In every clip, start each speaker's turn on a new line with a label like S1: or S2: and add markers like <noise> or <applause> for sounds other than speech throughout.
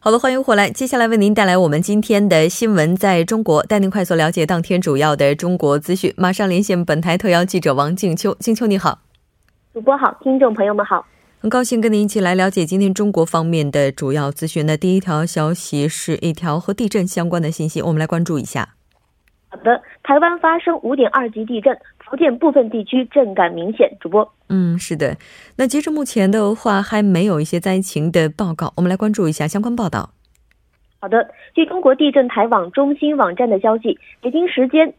S1: 好的，欢迎回来。接下来为您带来我们今天的新闻，在中国带您快速了解当天主要的中国资讯。马上连线本台特邀记者王静秋，静秋你好，
S2: 主播好，听众朋友们好，
S1: 很高兴跟您一起来了解今天中国方面的主要资讯。那第一条消息是一条和地震相关的信息，我们来关注一下。
S2: 好的，台湾发生五点二级地震。福建部分地区震感明显，主播。
S1: 嗯，是的。那截至目前的话，还没有一些灾情的报告。我们来关注一下相关报道。
S2: 好的，据中国地震台网中心网站的消息，北京时间。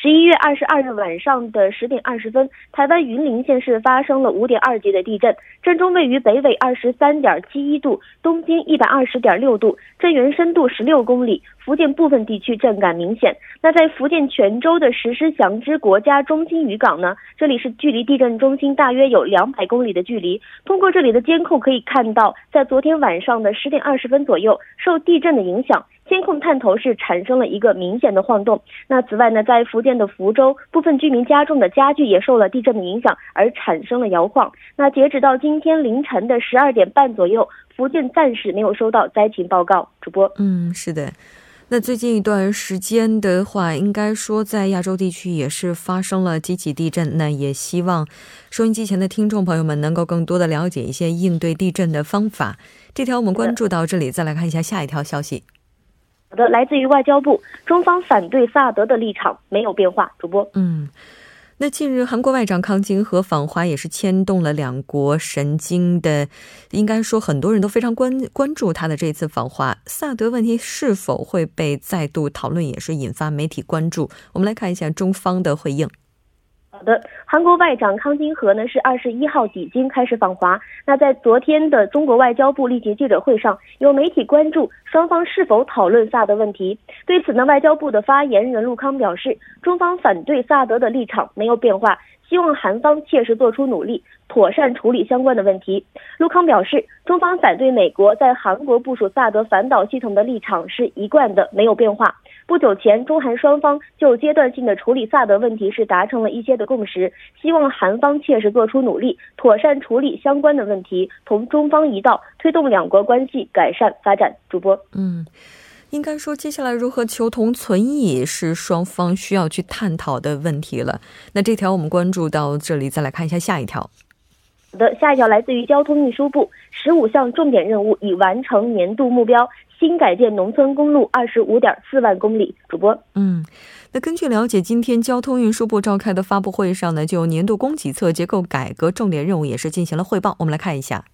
S2: 十一月二十二日晚上的十点二十分，台湾云林县市发生了五点二级的地震，震中位于北纬二十三点七一度，东经一百二十点六度，震源深度十六公里。福建部分地区震感明显。那在福建泉州的石狮祥之国家中心渔港呢？这里是距离地震中心大约有两百公里的距离。通过这里的监控可以看到，在昨天晚上的十点二十分左右，受地震的影响。监控探头是产生了一个明显的晃动。那此外呢，在福建的福州，部分居民家中的家具也受了地震的影响而产生了摇晃。那截止到今天凌晨的十二点半左右，福建暂时没有收到灾情报告。主播，
S1: 嗯，是的。那最近一段时间的话，应该说在亚洲地区也是发生了几起地震。那也希望收音机前的听众朋友们能够更多的了解一些应对地震的方法。这条我们关注到这里，再来看一下下一条消息。
S2: 好的，来自于外交部，中方反对萨德的立场没有变化。主播，
S1: 嗯，那近日韩国外长康京和访华也是牵动了两国神经的，应该说很多人都非常关关注他的这次访华，萨德问题是否会被再度讨论，也是引发媒体关注。我们来看一下中方的回应。
S2: 好的，韩国外长康金和呢是二十一号抵京开始访华。那在昨天的中国外交部例行记者会上，有媒体关注双方是否讨论萨德问题。对此呢，外交部的发言人陆康表示，中方反对萨德的立场没有变化，希望韩方切实做出努力，妥善处理相关的问题。陆康表示，中方反对美国在韩国部署萨德反导系统的立场是一贯的，没有变化。不久前，中韩双方就阶段性的处理萨德问题是达成了一些的共识，希望韩方切实做出努力，妥善处理相关的问题，同中方一道推动两国关系改善发展。主播，
S1: 嗯，应该说接下来如何求同存异是双方需要去探讨的问题了。那这条我们关注到这里，再来看一下下一条。
S2: 好的，下一条来自于交通运输部，十五项重点任务已完成年度目标。新改建农村公路二十五点四万公里。主播，
S1: 嗯，那根据了解，今天交通运输部召开的发布会上呢，就年度供给侧结构改革重点任务也是进行了汇报。我们来看一下。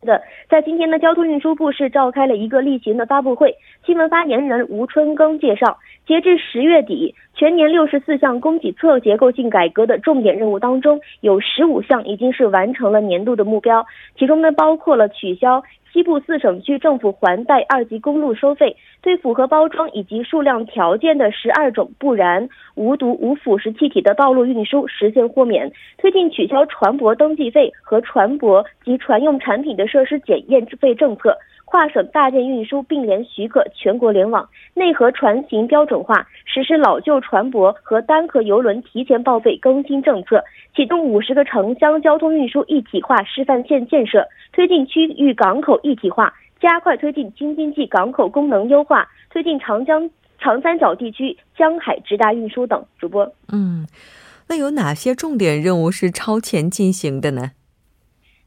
S2: 是的，在今天呢，交通运输部是召开了一个例行的发布会。新闻发言人吴春耕介绍，截至十月底，全年六十四项供给侧结构性改革的重点任务当中，有十五项已经是完成了年度的目标，其中呢，包括了取消。西部四省区政府还贷二级公路收费，对符合包装以及数量条件的十二种不燃、无毒、无腐蚀气体的道路运输实现豁免；推进取消船舶登记费和船舶及船用产品的设施检验费政策。跨省大件运输并联许可全国联网，内河船型标准化，实施老旧船舶和单壳游轮提前报废更新政策，启动五十个城乡交通运输一体化示范线建设，推进区域港口一体化，加快推进京津冀港口功能优化，推进长江长三角地区江海直达运输等。主播，
S1: 嗯，那有哪些重点任务是超前进行的呢？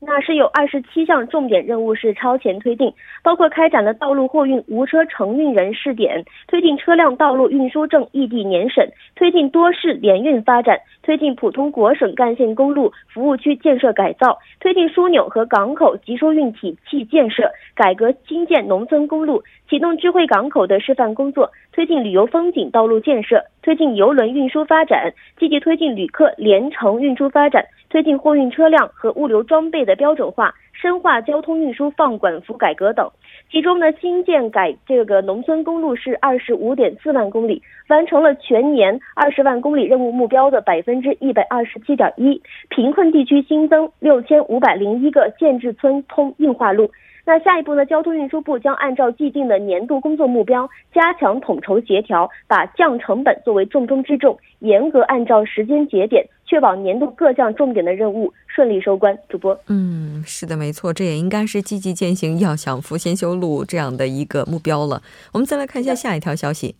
S2: 那是有二十七项重点任务是超前推进，包括开展了道路货运无车承运人试点，推进车辆道路运输证异地年审，推进多市联运发展，推进普通国省干线公路服务区建设改造，推进枢纽和港口集疏运体系建设，改革新建农村公路，启动智慧港口的示范工作，推进旅游风景道路建设，推进邮轮运输发展，积极推进旅客联程运输发展。推进货运车辆和物流装备的标准化，深化交通运输放管服改革等。其中呢，新建改这个农村公路是二十五点四万公里，完成了全年二十万公里任务目标的百分之一百二十七点一。贫困地区新增六千五百零一个建制村通硬化路。那下一步呢？交通运输部将按照既定的年度工作目标，加强统筹协调，把降成本作为重中之重，严格按照时间节点，确保年度各项重点的任务顺利收官。主播，
S1: 嗯，是的，没错，这也应该是积极践行“要想富先修路”这样的一个目标了。我们再来看一下下一条消息。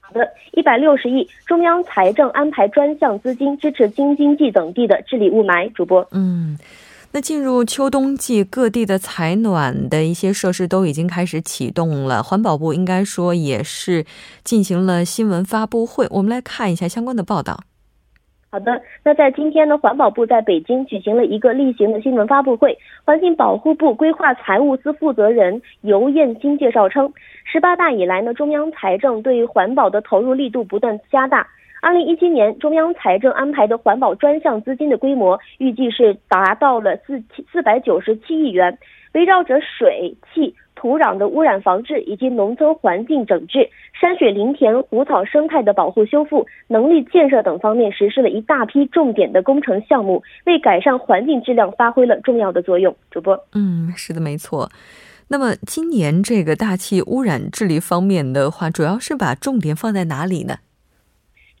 S2: 好的，一百六十亿，中央财政安排专项资金支持京津冀等地的治理雾霾。主播，
S1: 嗯。那进入秋冬季，各地的采暖的一些设施都已经开始启动了。环保部应该说也是进行了新闻发布会，我们来看一下相关的报道。
S2: 好的，那在今天呢，环保部在北京举行了一个例行的新闻发布会。环境保护部规划财务司负责人尤艳新介绍称，十八大以来呢，中央财政对环保的投入力度不断加大。二零一七年，中央财政安排的环保专项资金的规模预计是达到了四七四百九十七亿元，围绕着水、气、土壤的污染防治以及农村环境整治、山水林田、湖草生态的保护修复、能力建设等方面，实施了一大批重点的工程项目，为改善环境质量发挥了重要的作用。主播，
S1: 嗯，是的，没错。那么今年这个大气污染治理方面的话，主要是把重点放在哪里呢？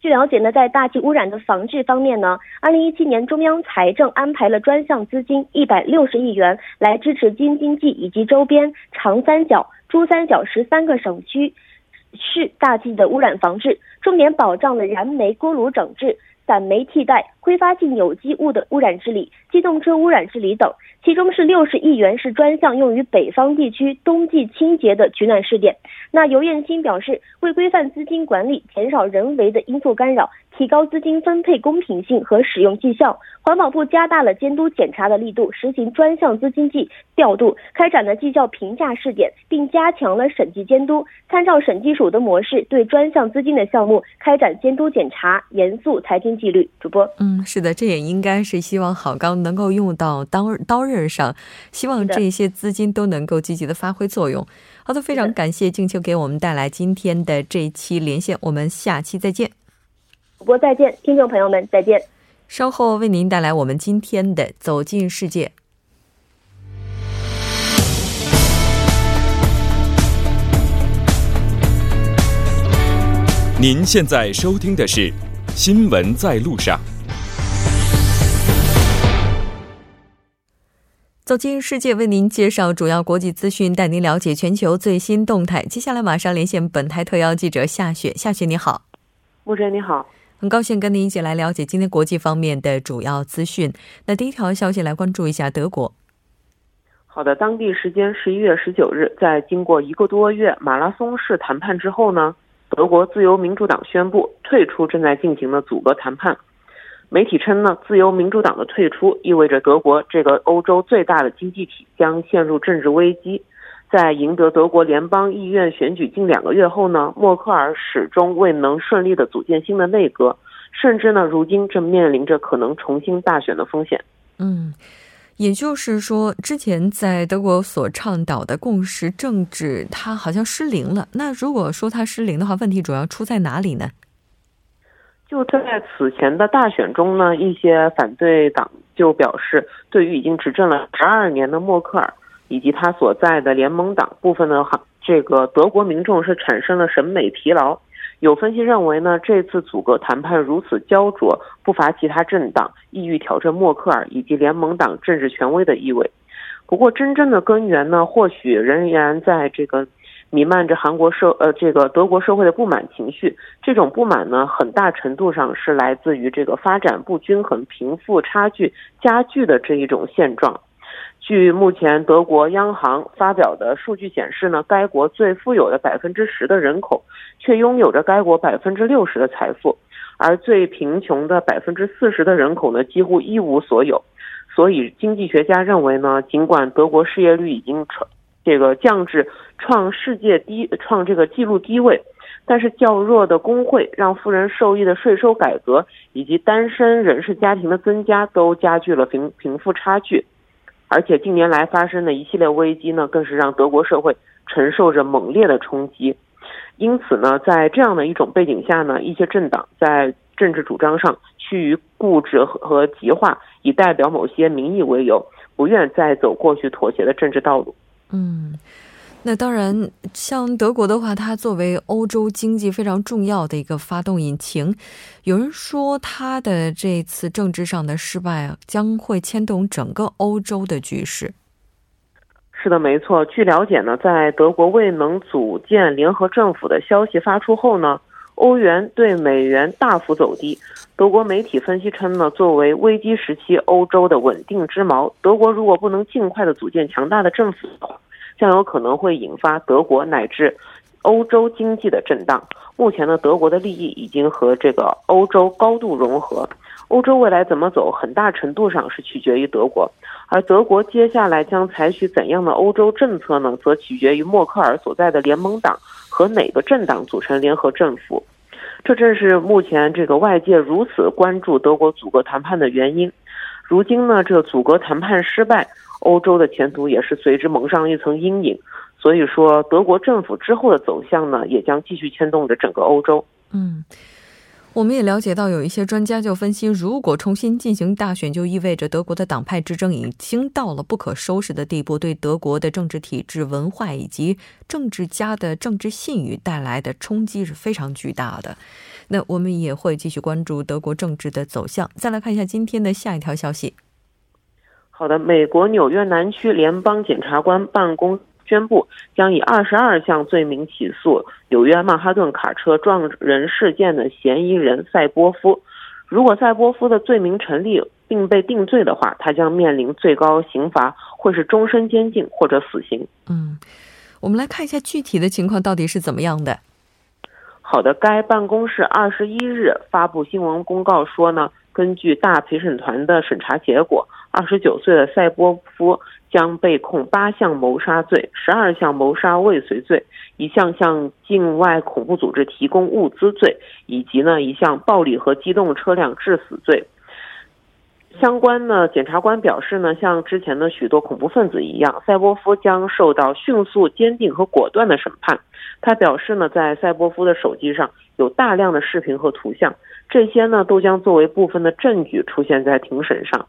S2: 据了解呢，在大气污染的防治方面呢，二零一七年中央财政安排了专项资金一百六十亿元，来支持京津冀以及周边长三角、珠三角十三个省区市大气的污染防治，重点保障了燃煤锅炉整治。散煤替代、挥发性有机物的污染治理、机动车污染治理等，其中是六十亿元是专项用于北方地区冬季清洁的取暖试点。那尤艳青表示，为规范资金管理，减少人为的因素干扰。提高资金分配公平性和使用绩效，环保部加大了监督检查的力度，实行专项资金计调度，开展了绩效评价试点，并加强了审计监督，参照审计署的模式，对专项资金的项目开展监督检查，严肃财经纪律。主播，
S1: 嗯，是的，这也应该是希望好钢能够用到刀刀刃上，希望这些资金都能够积极的发挥作用。好的，非常感谢静秋给我们带来今天的这一期连线，我们下期再见。
S2: 主播再见，听众朋友们再见。
S1: 稍后为您带来我们今天的《走进世界》。
S3: 您现在收听的是《新闻在路上》。
S1: 走进世界，为您介绍主要国际资讯，带您了解全球最新动态。接下来马上连线本台特邀记者夏雪。夏雪，你好。
S4: 穆哲，你好。
S1: 很高兴跟您一起来了解今天国际方面的主要资讯。那第一条消息来关注一下德国。
S4: 好的，当地时间十一月十九日，在经过一个多月马拉松式谈判之后呢，德国自由民主党宣布退出正在进行的组阁谈判。媒体称呢，自由民主党的退出意味着德国这个欧洲最大的经济体将陷入政治危机。在赢得德国联邦议院选举近两个月后呢，默克尔始终未能顺利的组建新的内阁，甚至呢，如今正面临着可能重新大选的风险。
S1: 嗯，也就是说，之前在德国所倡导的共识政治，它好像失灵了。那如果说它失灵的话，问题主要出在哪里呢？
S4: 就在此前的大选中呢，一些反对党就表示，对于已经执政了十二年的默克尔。以及他所在的联盟党部分的，这个德国民众是产生了审美疲劳。有分析认为呢，这次组阁谈判如此焦灼，不乏其他政党意欲挑战默克尔以及联盟党政治权威的意味。不过，真正的根源呢，或许仍然在这个弥漫着韩国社呃这个德国社会的不满情绪。这种不满呢，很大程度上是来自于这个发展不均衡、贫富差距加剧的这一种现状。据目前德国央行发表的数据显示呢，该国最富有的百分之十的人口，却拥有着该国百分之六十的财富，而最贫穷的百分之四十的人口呢，几乎一无所有。所以，经济学家认为呢，尽管德国失业率已经创这个降至创世界低创这个纪录低位。但是较弱的工会、让富人受益的税收改革以及单身人士家庭的增加，都加剧了贫贫富差距。而且近年来发生的一系列危机呢，更是让德国社会承受着猛烈的冲击。因此呢，在这样的一种背景下呢，一些政党在政治主张上趋于固执和极化，以代表某些民意为由，不愿再走过去妥协的政治道路。
S1: 嗯。那当然，像德国的话，它作为欧洲经济非常重要的一个发动引擎，有人说它的这次政治上的失败将会牵动整个欧洲的局势。
S4: 是的，没错。据了解呢，在德国未能组建联合政府的消息发出后呢，欧元对美元大幅走低。德国媒体分析称呢，作为危机时期欧洲的稳定之锚，德国如果不能尽快的组建强大的政府的话。将有可能会引发德国乃至欧洲经济的震荡。目前呢，德国的利益已经和这个欧洲高度融合。欧洲未来怎么走，很大程度上是取决于德国。而德国接下来将采取怎样的欧洲政策呢？则取决于默克尔所在的联盟党和哪个政党组成联合政府。这正是目前这个外界如此关注德国阻隔谈判的原因。如今呢，这个阻隔谈判失败。欧洲的前途也是随之蒙上了一层阴影，所以说德国政府之后的走向呢，也将继续牵动着整个欧洲。
S1: 嗯，我们也了解到，有一些专家就分析，如果重新进行大选，就意味着德国的党派之争已经到了不可收拾的地步，对德国的政治体制、文化以及政治家的政治信誉带来的冲击是非常巨大的。那我们也会继续关注德国政治的走向。再来看一下今天的下一条消息。
S4: 好的，美国纽约南区联邦检察官办公宣布，将以二十二项罪名起诉纽约曼哈顿卡车撞人事件的嫌疑人赛波夫。如果赛波夫的罪名成立并被定罪的话，他将面临最高刑罚会是终身监禁或者死刑。
S1: 嗯，我们来看一下具体的情况到底是怎么样的。
S4: 好的，该办公室二十一日发布新闻公告说呢，根据大陪审团的审查结果。二十九岁的赛波夫将被控八项谋杀罪、十二项谋杀未遂罪、一项向境外恐怖组织提供物资罪，以及呢一项暴力和机动车辆致死罪。相关的检察官表示呢，像之前的许多恐怖分子一样，赛波夫将受到迅速、坚定和果断的审判。他表示呢，在赛波夫的手机上有大量的视频和图像，这些呢都将作为部分的证据出现在庭审上。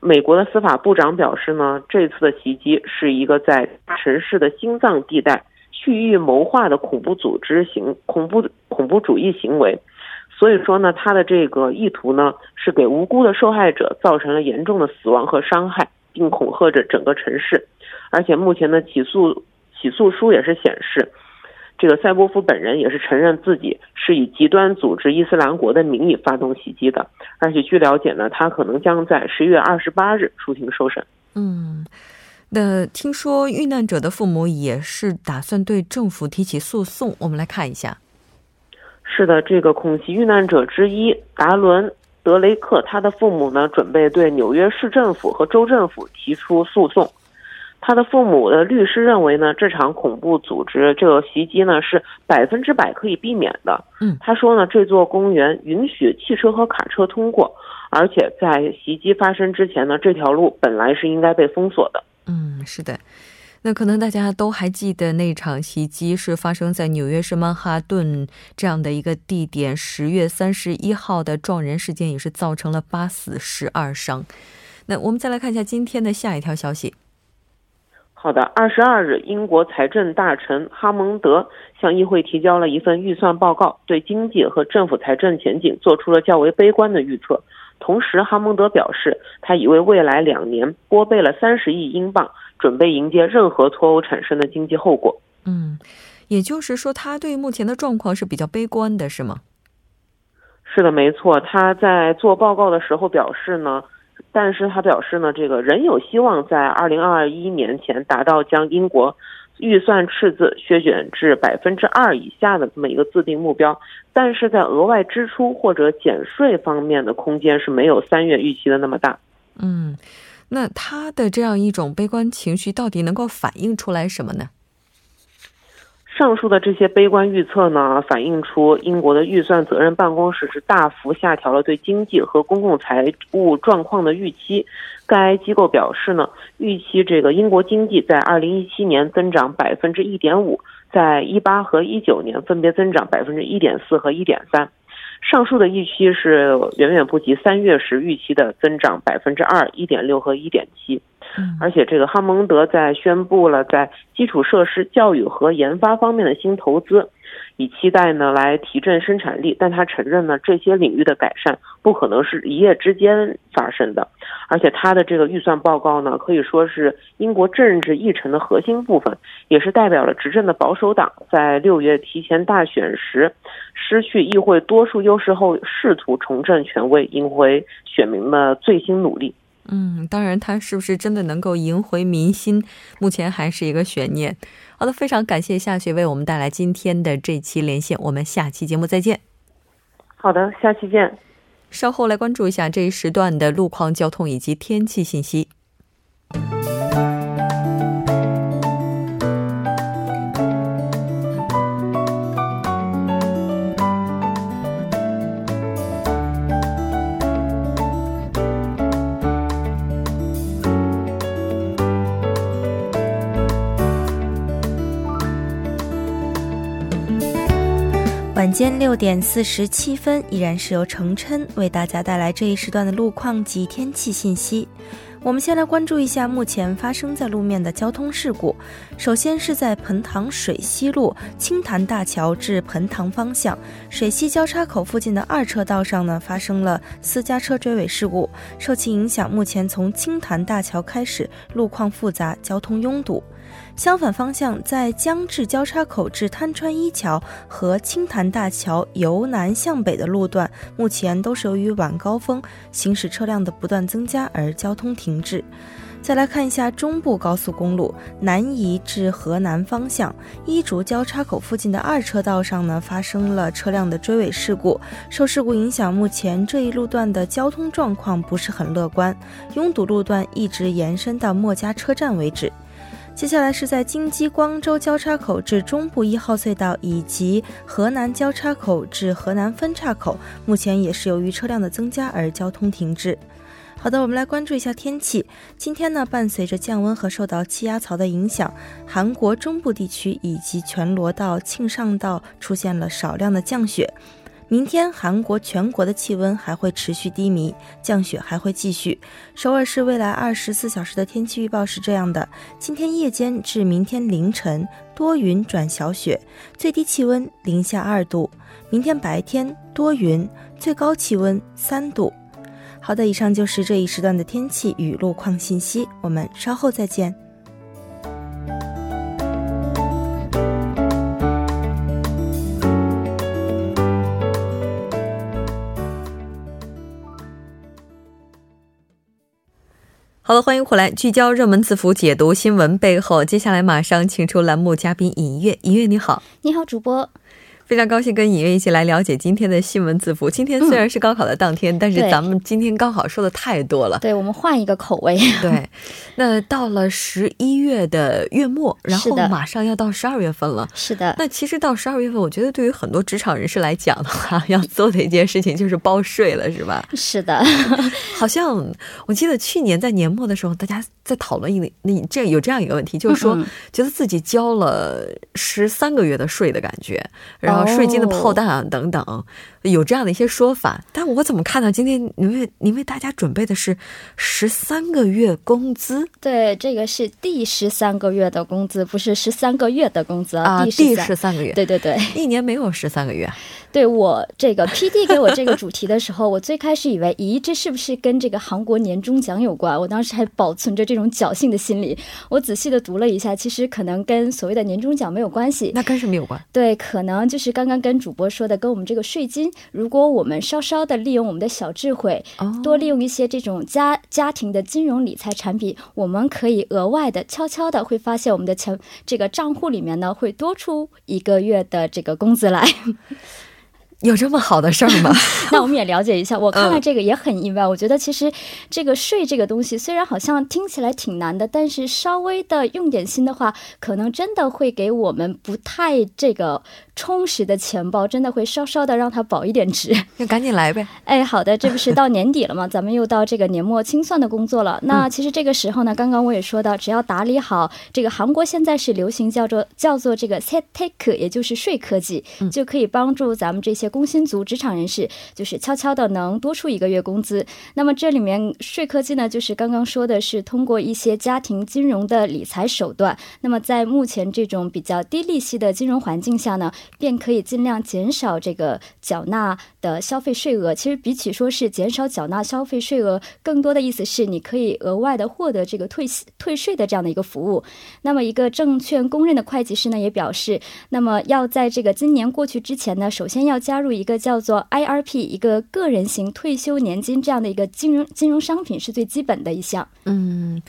S4: 美国的司法部长表示呢，这次的袭击是一个在城市的心脏地带蓄意谋划的恐怖组织行恐怖恐怖主义行为，所以说呢，他的这个意图呢是给无辜的受害者造成了严重的死亡和伤害，并恐吓着整个城市，而且目前的起诉起诉书也是显示。这个塞波夫本人也是承认自己是以极端组织伊斯兰国的名义发动袭击的，而且据了解呢，他可能将在十一月二十八日出庭受审。
S1: 嗯，那听说遇难者的父母也是打算对政府提起诉讼，我们来看一下。
S4: 是的，这个恐袭遇难者之一达伦·德雷克，他的父母呢，准备对纽约市政府和州政府提出诉讼。他的父母的律师认为呢，这场恐怖组织这个袭击呢是百分之百可以避免的。
S1: 嗯，
S4: 他说呢，这座公园允许汽车和卡车通过，而且在袭击发生之前呢，这条路本来是应该被封锁的。
S1: 嗯，是的。那可能大家都还记得那场袭击是发生在纽约市曼哈顿这样的一个地点，十月三十一号的撞人事件也是造成了八死十二伤。那我们再来看一下今天的下一条消息。
S4: 好的，二十二日，英国财政大臣哈蒙德向议会提交了一份预算报告，对经济和政府财政前景做出了较为悲观的预测。同时，哈蒙德表示，他已为未来两年拨备了三十亿英镑，准备迎接任何脱欧产生的经济后果。
S1: 嗯，也就是说，他对目前的状况是比较悲观的，是吗？
S4: 是的，没错。他在做报告的时候表示呢。但是他表示呢，这个仍有希望在二零二一年前达到将英国预算赤字削减至百分之二以下的这么一个自定目标，但是在额外支出或者减税方面的空间是没有三月预期的那么大。
S1: 嗯，那他的这样一种悲观情绪到底能够反映出来什么呢？
S4: 上述的这些悲观预测呢，反映出英国的预算责任办公室是大幅下调了对经济和公共财务状况的预期。该机构表示呢，预期这个英国经济在二零一七年增长百分之一点五，在一八和一九年分别增长百分之一点四和一点三。上述的预期是远远不及三月时预期的增长百分之二、一点六和一点七。而且，这个哈蒙德在宣布了在基础设施、教育和研发方面的新投资。以期待呢来提振生产力，但他承认呢这些领域的改善不可能是一夜之间发生的，而且他的这个预算报告呢可以说是英国政治议程的核心部分，也是代表了执政的保守党在六月提前大选时失去议会多数优势后试图重振权威、赢回选民的最新努力。
S1: 嗯，当然，他是不是真的能够赢回民心，目前还是一个悬念。好的，非常感谢夏雪为我们带来今天的这期连线，我们下期节目再见。
S4: 好的，下期见。
S1: 稍后来关注一下这一时段的路况、交通以及天气信息。
S5: 间六点四十七分，依然是由程琛为大家带来这一时段的路况及天气信息。我们先来关注一下目前发生在路面的交通事故。首先是在彭塘水西路青潭大桥至彭塘方向水西交叉口附近的二车道上呢，发生了私家车追尾事故。受其影响，目前从青潭大桥开始，路况复杂，交通拥堵。相反方向，在江至交叉口至滩川一桥和青潭大桥由南向北的路段，目前都是由于晚高峰行驶车辆的不断增加而交通停滞。再来看一下中部高速公路南移至河南方向伊竹交叉口附近的二车道上呢，发生了车辆的追尾事故。受事故影响，目前这一路段的交通状况不是很乐观，拥堵路段一直延伸到墨家车站为止。接下来是在京畿光州交叉口至中部一号隧道，以及河南交叉口至河南分岔口，目前也是由于车辆的增加而交通停滞。好的，我们来关注一下天气。今天呢，伴随着降温和受到气压槽的影响，韩国中部地区以及全罗道、庆尚道出现了少量的降雪。明天韩国全国的气温还会持续低迷，降雪还会继续。首尔市未来二十四小时的天气预报是这样的：今天夜间至明天凌晨多云转小雪，最低气温零下二度；明天白天多云，最高气温三度。好的，以上就是这一时段的天气与路况信息，我们稍后再见。
S1: 好了，欢迎回来，聚焦热门字符，解读新闻背后。接下来马上请出栏目嘉宾尹月，尹月你好，
S6: 你好，主播。
S1: 非常高兴跟尹月一起来了解今天的新闻字符。今天虽然是高考的当天，但是咱们今天高考说的太多了。
S6: 对，我们换一个口味。<laughs>
S1: 对，那到了十一月的月末，然后马上要到十二月份了。
S6: 是的。
S1: 那其实到十二月份，我觉得对于很多职场人士来讲的话，<laughs> 要做的一件事情就是报税了，是吧？<laughs>
S6: 是的。
S1: 好像我记得去年在年末的时候，大家在讨论一个那这有这样一个问题，就是说觉得自己交了十三个月的税的感觉，然后。税金的炮弹啊，等等，有这样的一些说法。但我怎么看到今天你为你为大家准备的是十三个月工资？
S6: 对，这个是第十三个月的工资，不是十三个月的工资
S1: 啊。第十三个月，
S6: 对对对，<laughs>
S1: 一年没有十三个月。
S6: 对我这个 P D 给我这个主题的时候，我最开始以为，咦，这是不是跟这个韩国年终奖有关？我当时还保存着这种侥幸的心理。我仔细的读了一下，其实可能跟所谓的年终奖没有关系。
S1: 那跟什么有关？
S6: 对，可能就是刚刚跟主播说的，跟我们这个税金如果我们稍稍的利用我们的小智慧，多利用一些这种家家庭的金融理财产品，我们可以额外的悄悄的会发现我们的钱这个账户里面呢会多出一个月的这个工资来。<laughs>
S1: 有这么好的事儿吗？<laughs>
S6: 那我们也了解一下。我看了这个也很意外。我觉得其实这个税这个东西虽然好像听起来挺难的，但是稍微的用点心的话，可能真的会给我们不太这个。充实的钱包真的会稍稍的让它保一点值，
S1: 那赶紧来呗！<laughs>
S6: 哎，好的，这不是到年底了吗？咱们又到这个年末清算的工作了。那其实这个时候呢，刚刚我也说到，只要打理好这个韩国现在是流行叫做叫做这个 set take，也就是税科技，就可以帮助咱们这些工薪族、职场人士，就是悄悄的能多出一个月工资。那么这里面税科技呢，就是刚刚说的是通过一些家庭金融的理财手段。那么在目前这种比较低利息的金融环境下呢？便可以尽量减少这个缴纳的消费税额。其实比起说是减少缴纳消费税额，更多的意思是你可以额外的获得这个退退税的这样的一个服务。那么一个证券公认的会计师呢，也表示，那么要在这个今年过去之前呢，首先要加入一个叫做 IRP 一个个人型退休年金这样的一个金融金融商品是最基本的一项。
S1: 嗯，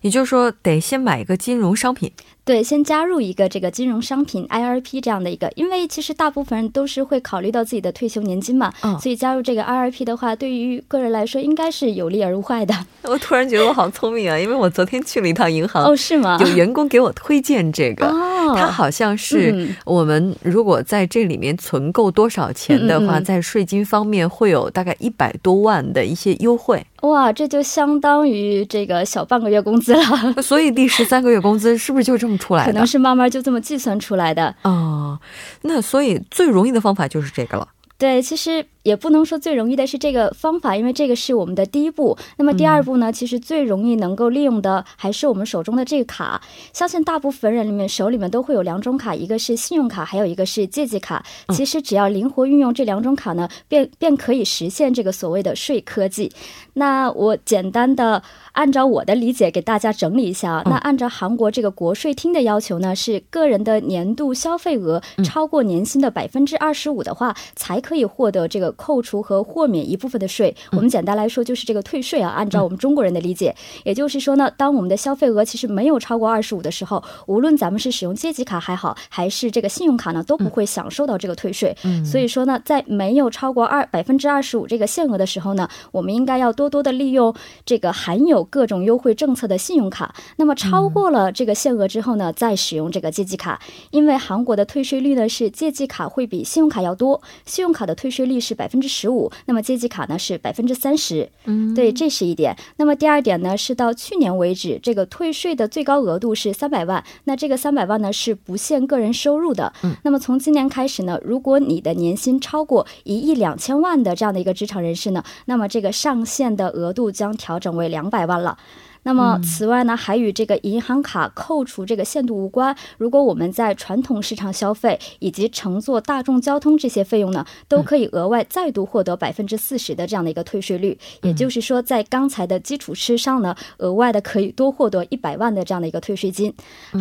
S1: 也就是说得先买一个金融商品。
S6: 对，先加入一个这个金融商品 IRP 这样的一个，因为其实大部分人都是会考虑到自己的退休年金嘛，所以加入这个 IRP 的话，对于个人来说应该是有利而无坏的。<laughs>
S1: 我突然觉得我好聪明啊，因为我昨天去了一趟银行，
S6: 哦，是吗？
S1: 有员工给我推荐这个，他好像是我们如果在这里面存够多少钱的话，在税金方面会有大概一百多万的一些优惠。
S6: 哇，这就相当于这个小半个月工资了。<laughs>
S1: 所以第十三个月工资是不是就这么出来的？
S6: 可能是慢慢就这么计算出来的。
S1: 哦，那所以最容易的方法就是这个了。
S6: 对，其实。也不能说最容易的是这个方法，因为这个是我们的第一步。那么第二步呢？其实最容易能够利用的还是我们手中的这个卡。相信大部分人里面手里面都会有两种卡，一个是信用卡，还有一个是借记卡。其实只要灵活运用这两种卡呢，便便可以实现这个所谓的税科技。那我简单的按照我的理解给大家整理一下啊。那按照韩国这个国税厅的要求呢，是个人的年度消费额超过年薪的百分之二十五的话，才可以获得这个。扣除和豁免一部分的税，我们简单来说就是这个退税啊。按照我们中国人的理解，也就是说呢，当我们的消费额其实没有超过二十五的时候，无论咱们是使用阶级卡还好，还是这个信用卡呢，都不会享受到这个退税。所以说呢，在没有超过二百分之二十五这个限额的时候呢，我们应该要多多的利用这个含有各种优惠政策的信用卡。那么超过了这个限额之后呢，再使用这个阶级卡，因为韩国的退税率呢是阶级卡会比信用卡要多，信用卡的退税率是。百分之十五，那么阶级卡呢是百分之三十，嗯，对，这是一点。那么第二点呢是到去年为止，这个退税的最高额度是三百万，那这个三百万呢是不限个人收入的，嗯，那么从今年开始呢，如果你的年薪超过一亿两千万的这样的一个职场人士呢，那么这个上限的额度将调整为两百万了。那么，此外呢，还与这个银行卡扣除这个限度无关。如果我们在传统市场消费以及乘坐大众交通这些费用呢，都可以额外再度获得百分之四十的这样的一个退税率。也就是说，在刚才的基础之上呢，额外的可以多获得一百万的这样的一个退税金。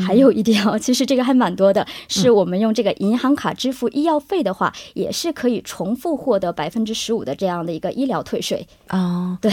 S6: 还有一点哦，其实这个还蛮多的，是我们用这个银行卡支付医药费的话，也是可以重复获得百分之十五的这样的一个医疗退税啊。对，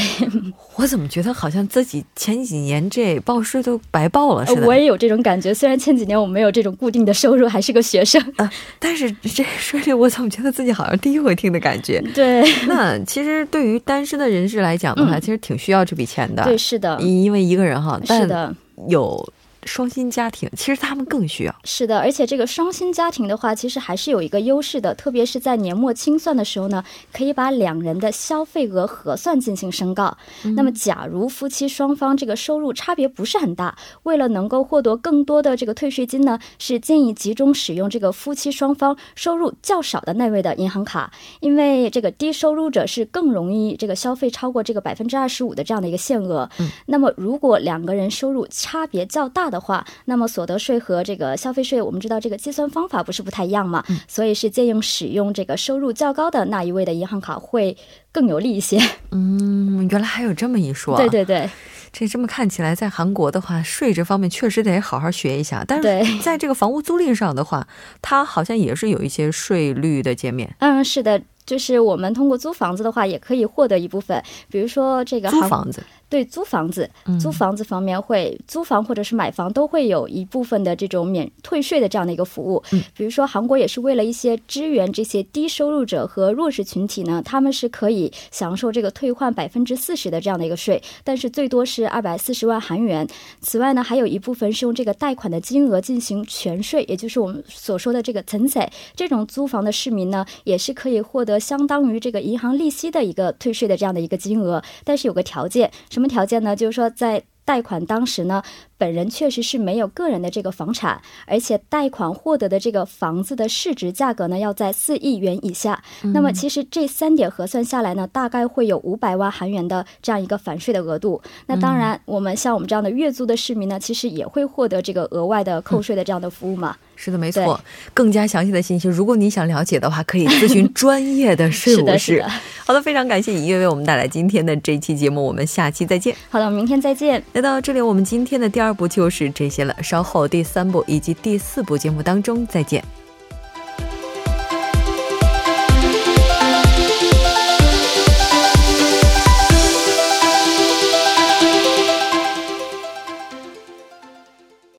S1: 我怎么觉得好像自己前。前几年这报税都白报了，是的。
S6: 我也有这种感觉，虽然前几年我没有这种固定的收入，还是个学生啊，
S1: 但是这税率我怎么觉得自己好像第一回听的感觉？<laughs>
S6: 对。
S1: 那其实对于单身的人士来讲的话，其实挺需要这笔钱的。
S6: 对，是的。
S1: 因为一个人哈，
S6: 是的，
S1: 有。双薪家庭其实他们更需要，
S6: 是的，而且这个双薪家庭的话，其实还是有一个优势的，特别是在年末清算的时候呢，可以把两人的消费额核算进行申告。那么，假如夫妻双方这个收入差别不是很大，为了能够获得更多的这个退税金呢，是建议集中使用这个夫妻双方收入较少的那位的银行卡，因为这个低收入者是更容易这个消费超过这个百分之二十五的这样的一个限额。嗯，那么如果两个人收入差别较大的，的话，那么所得税和这个消费税，我们知道这个计算方法不是不太一样嘛，所以是建议使用这个收入较高的那一位的银行卡会更有利一些。
S1: 嗯，原来还有这么一说。
S6: 对对对，
S1: 这这么看起来，在韩国的话，税这方面确实得好好学一下。但是在这个房屋租赁上的话，它好像也是有一些税率的减免。
S6: 嗯，是的。就是我们通过租房子的话，也可以获得一部分，比如说这个
S1: 租房子。
S6: 对租房子，租房子方面会租房或者是买房都会有一部分的这种免退税的这样的一个服务。嗯，比如说韩国也是为了一些支援这些低收入者和弱势群体呢，他们是可以享受这个退换百分之四十的这样的一个税，但是最多是二百四十万韩元。此外呢，还有一部分是用这个贷款的金额进行全税，也就是我们所说的这个增税。这种租房的市民呢，也是可以获得相当于这个银行利息的一个退税的这样的一个金额，但是有个条件。什么条件呢？就是说，在贷款当时呢。本人确实是没有个人的这个房产，而且贷款获得的这个房子的市值价格呢要在四亿元以下。那么其实这三点核算下来呢，大概会有五百万韩元的这样一个返税的额度。那当然，我们像我们这样的月租的市民呢，其实也会获得这个额外的扣税的这样的服务嘛。
S1: 是的，没错。更加详细的信息，如果你想了解的话，可以咨询 <laughs> 专业的税务师。<laughs> 好的，非常感谢尹月为我们带来今天的这期节目，我们下期再见。
S6: 好的，我们明天再见。
S1: 来到这里，我们今天的第二。二部就是这些了，稍后第三部以及第四部节目当中再见。